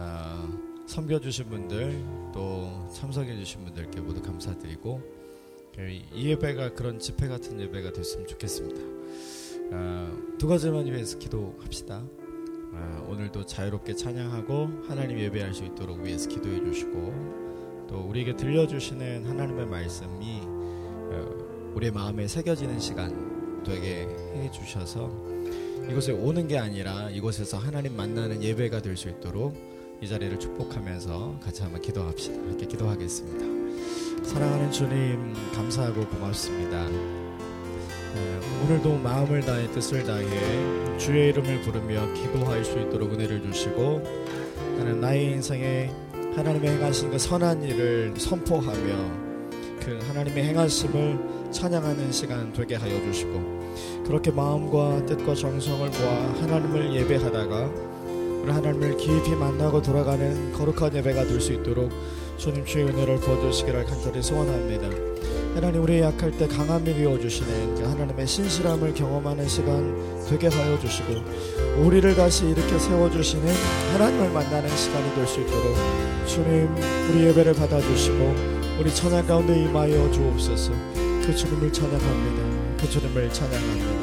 어, 섬겨주신 분들 또 참석해주신 분들께 모두 감사드리고 이 예배가 그런 집회 같은 예배가 됐으면 좋겠습니다. 어, 두 가지만 위해서 기도합시다. 어, 오늘도 자유롭게 찬양하고 하나님 예배할 수 있도록 위해서 기도해 주시고 또 우리에게 들려주시는 하나님의 말씀이 어, 우리의 마음에 새겨지는 시간 되게 해 주셔서 이곳에 오는 게 아니라 이곳에서 하나님 만나는 예배가 될 수 있도록 이 자리를 축복하면서 같이 한번 기도합시다. 이렇게 기도하겠습니다. 사랑하는 주님 감사하고 고맙습니다. 네, 오늘도 마음을 다해 뜻을 다해 주의 이름을 부르며 기도할 수 있도록 은혜를 주시고 나는 나의 인생에 하나님의 행하신 그 선한 일을 선포하며 그 하나님의 행하심을 찬양하는 시간 되게 하여 주시고 그렇게 마음과 뜻과 정성을 모아 하나님을 예배하다가 우리 하나님을 깊이 만나고 돌아가는 거룩한 예배가 될 수 있도록 주님 주의 은혜를 부어주시기를 간절히 소원합니다. 하나님 우리 약할 때 강함이 되어주시는 그 하나님의 신실함을 경험하는 시간 되게 하여 주시고 우리를 다시 이렇게 세워주시는 하나님을 만나는 시간이 될 수 있도록 주님 우리 예배를 받아주시고 우리 찬양 가운데 임하여 주옵소서. 그 주님을 찬양합니다. 그 주님을 찬양합니다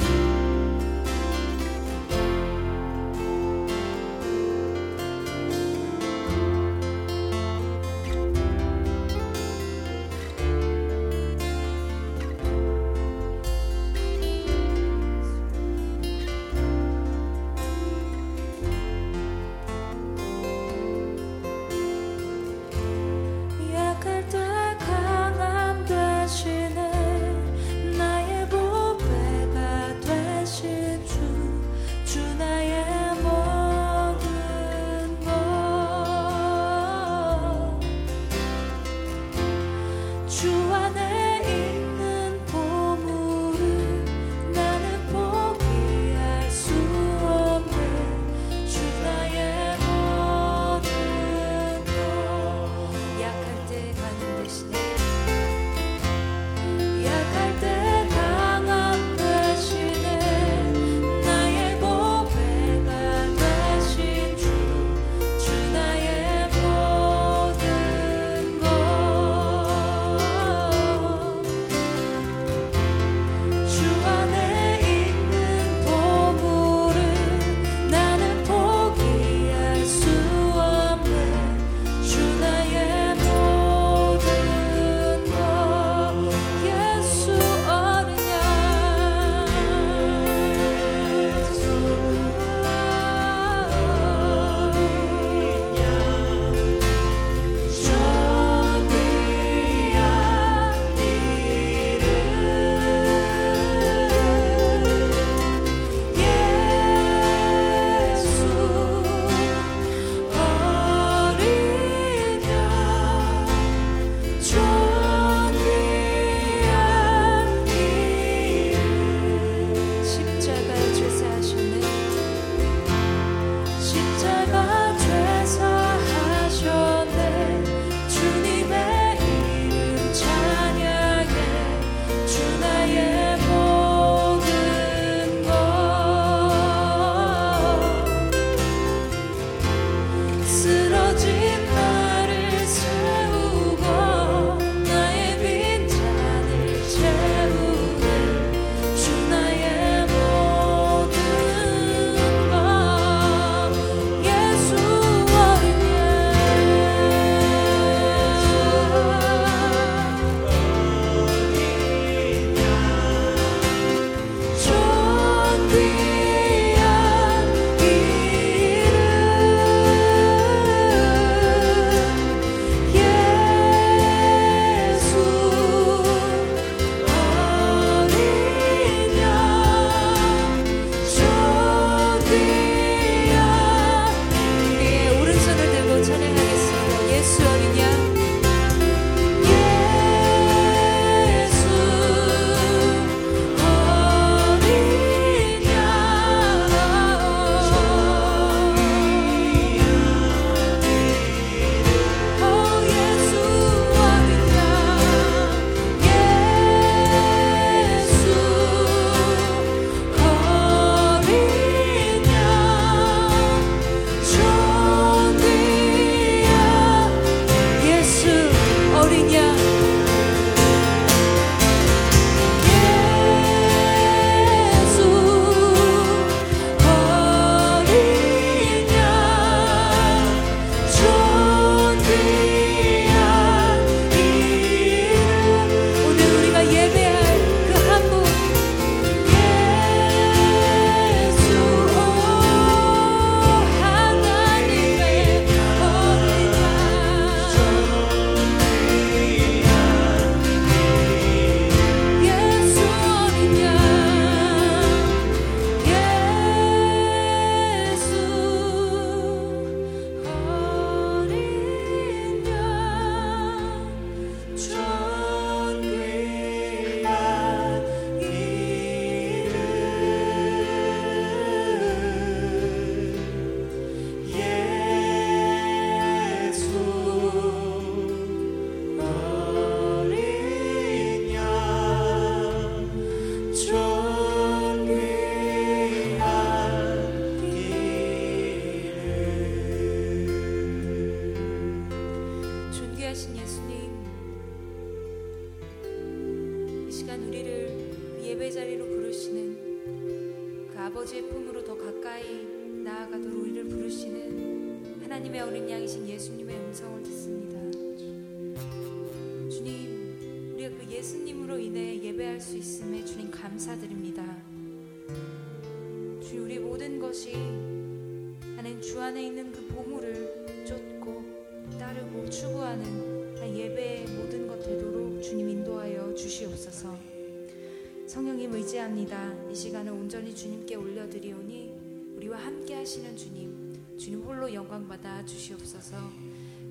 성령님 의지합니다. 이 시간을 온전히 주님께 올려드리오니 우리와 함께 하시는 주님, 주님 홀로 영광 받아 주시옵소서.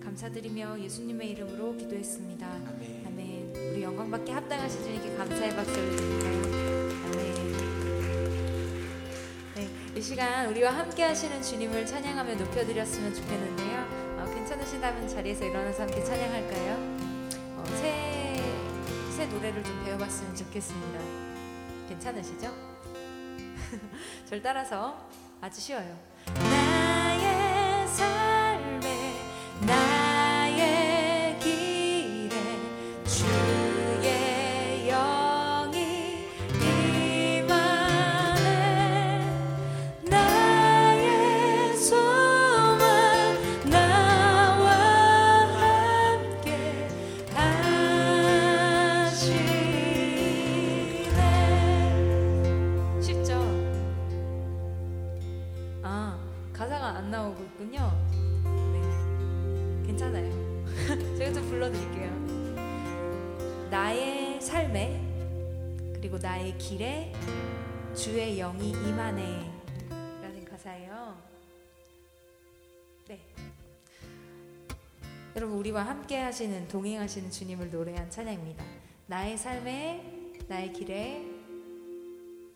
감사드리며 예수님의 이름으로 기도했습니다. 아멘. 아멘. 우리 영광 받게 합당하신 주님께 감사의 박수를 드릴까요? 아멘. 네, 이 시간 우리와 함께 하시는 주님을 찬양하며 높여드렸으면 좋겠는데요. 어, 괜찮으신다면 자리에서 일어나서 함께 찬양할까요? 어, 새, 새 노래를 좀 배워봤으면 좋겠습니다. 괜찮으시죠? 절 따라서 아주 쉬워요. 나의 길에 주의 영이 임하네 라는 가사예요. 네. 여러분 우리와 함께 하시는 동행하시는 주님을 노래한 찬양입니다. 나의 삶에 나의 길에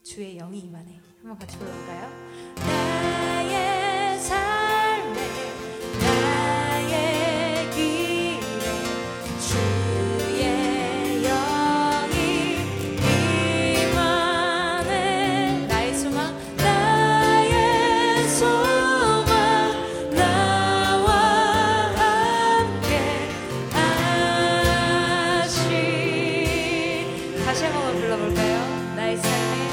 주의 영이 임하네. 한번 같이 불러볼까요? 나의 삶에 나의 삶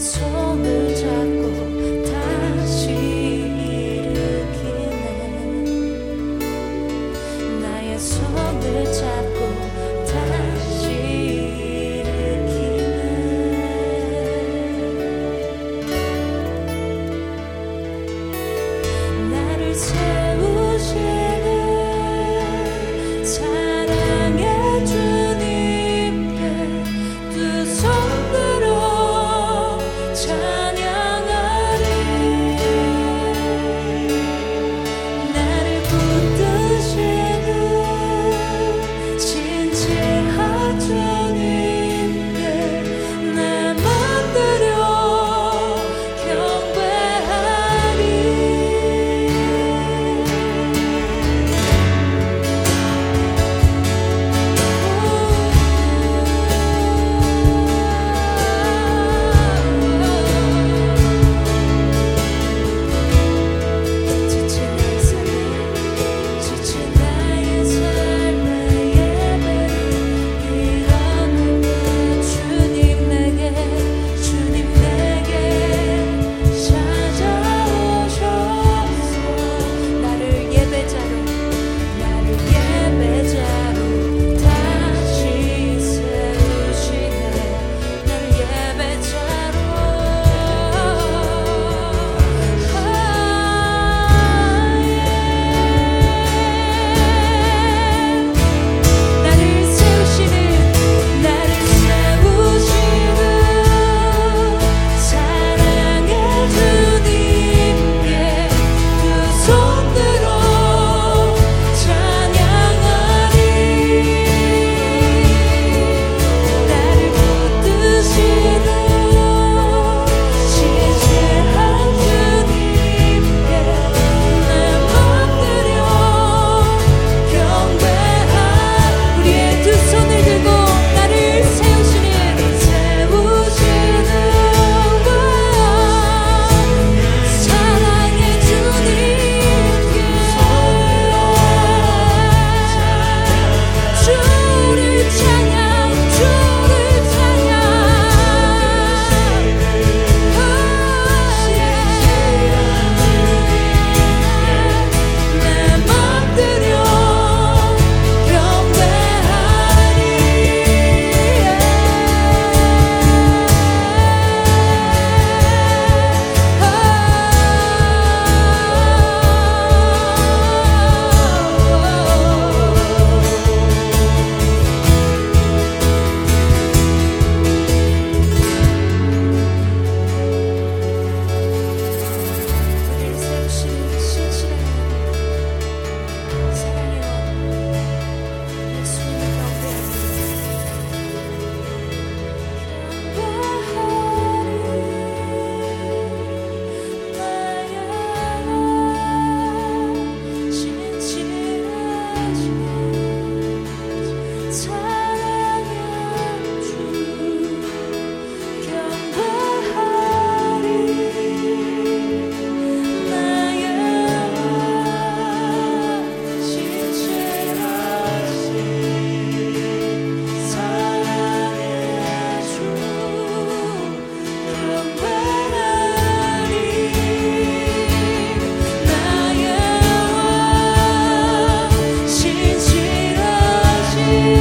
错。you.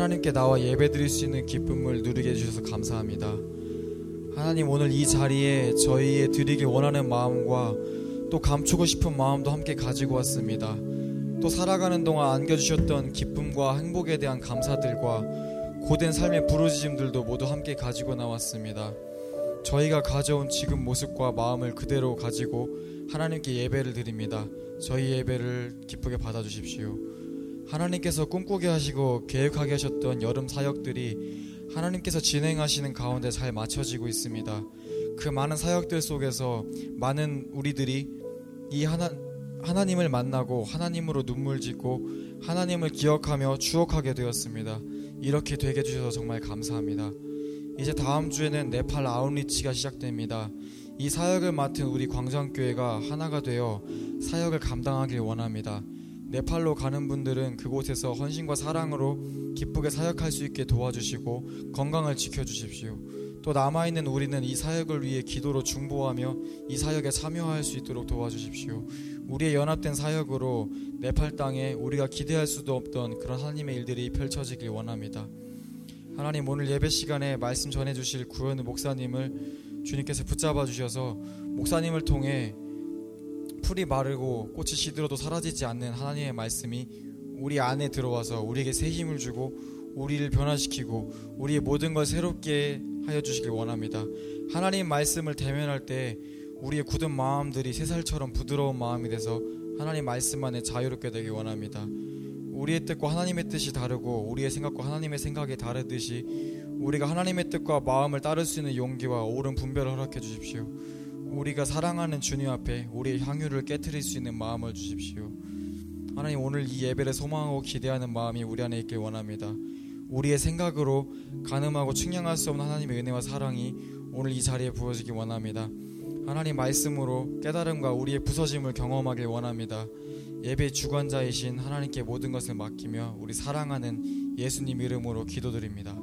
하나님께 나와 예배드릴 수 있는 기쁨을 누리게 해주셔서 감사합니다. 하나님 오늘 이 자리에 저희의 드리기 원하는 마음과 또 감추고 싶은 마음도 함께 가지고 왔습니다. 또 살아가는 동안 안겨주셨던 기쁨과 행복에 대한 감사들과 고된 삶의 부르짖음들도 모두 함께 가지고 나왔습니다. 저희가 가져온 지금 모습과 마음을 그대로 가지고 하나님께 예배를 드립니다. 저희 예배를 기쁘게 받아주십시오. 하나님께서 꿈꾸게 하시고 계획하게 하셨던 여름 사역들이 하나님께서 진행하시는 가운데 잘 맞춰지고 있습니다. 그 많은 사역들 속에서 많은 우리들이 이 하나, 하나님을 만나고 하나님으로 눈물 짓고 하나님을 기억하며 추억하게 되었습니다. 이렇게 되게 해주셔서 정말 감사합니다. 이제 다음 주에는 네팔 아웃리치가 시작됩니다. 이 사역을 맡은 우리 광장교회가 하나가 되어 사역을 감당하길 원합니다. 네팔로 가는 분들은 그곳에서 헌신과 사랑으로 기쁘게 사역할 수 있게 도와주시고 건강을 지켜주십시오. 또 남아있는 우리는 이 사역을 위해 기도로 중보하며 이 사역에 참여할 수 있도록 도와주십시오. 우리의 연합된 사역으로 네팔 땅에 우리가 기대할 수도 없던 그런 하나님의 일들이 펼쳐지길 원합니다. 하나님 오늘 예배 시간에 말씀 전해주실 구현우 목사님을 주님께서 붙잡아 주셔서 목사님을 통해 풀이 마르고 꽃이 시들어도 사라지지 않는 하나님의 말씀이 우리 안에 들어와서 우리에게 새 힘을 주고 우리를 변화시키고 우리의 모든 걸 새롭게 하여 주시길 원합니다. 하나님 말씀을 대면할 때 우리의 굳은 마음들이 새살처럼 부드러운 마음이 돼서 하나님 말씀 안에 자유롭게 되길 원합니다. 우리의 뜻과 하나님의 뜻이 다르고 우리의 생각과 하나님의 생각이 다르듯이 우리가 하나님의 뜻과 마음을 따를 수 있는 용기와 옳은 분별을 허락해 주십시오. 우리가 사랑하는 주님 앞에 우리의 향유를 깨뜨릴 수 있는 마음을 주십시오. 하나님 오늘 이 예배를 소망하고 기대하는 마음이 우리 안에 있길 원합니다. 우리의 생각으로 가늠하고 측량할 수 없는 하나님의 은혜와 사랑이 오늘 이 자리에 부어지기 원합니다. 하나님 말씀으로 깨달음과 우리의 부서짐을 경험하길 원합니다. 예배 주관자이신 하나님께 모든 것을 맡기며 우리 사랑하는 예수님 이름으로 기도드립니다.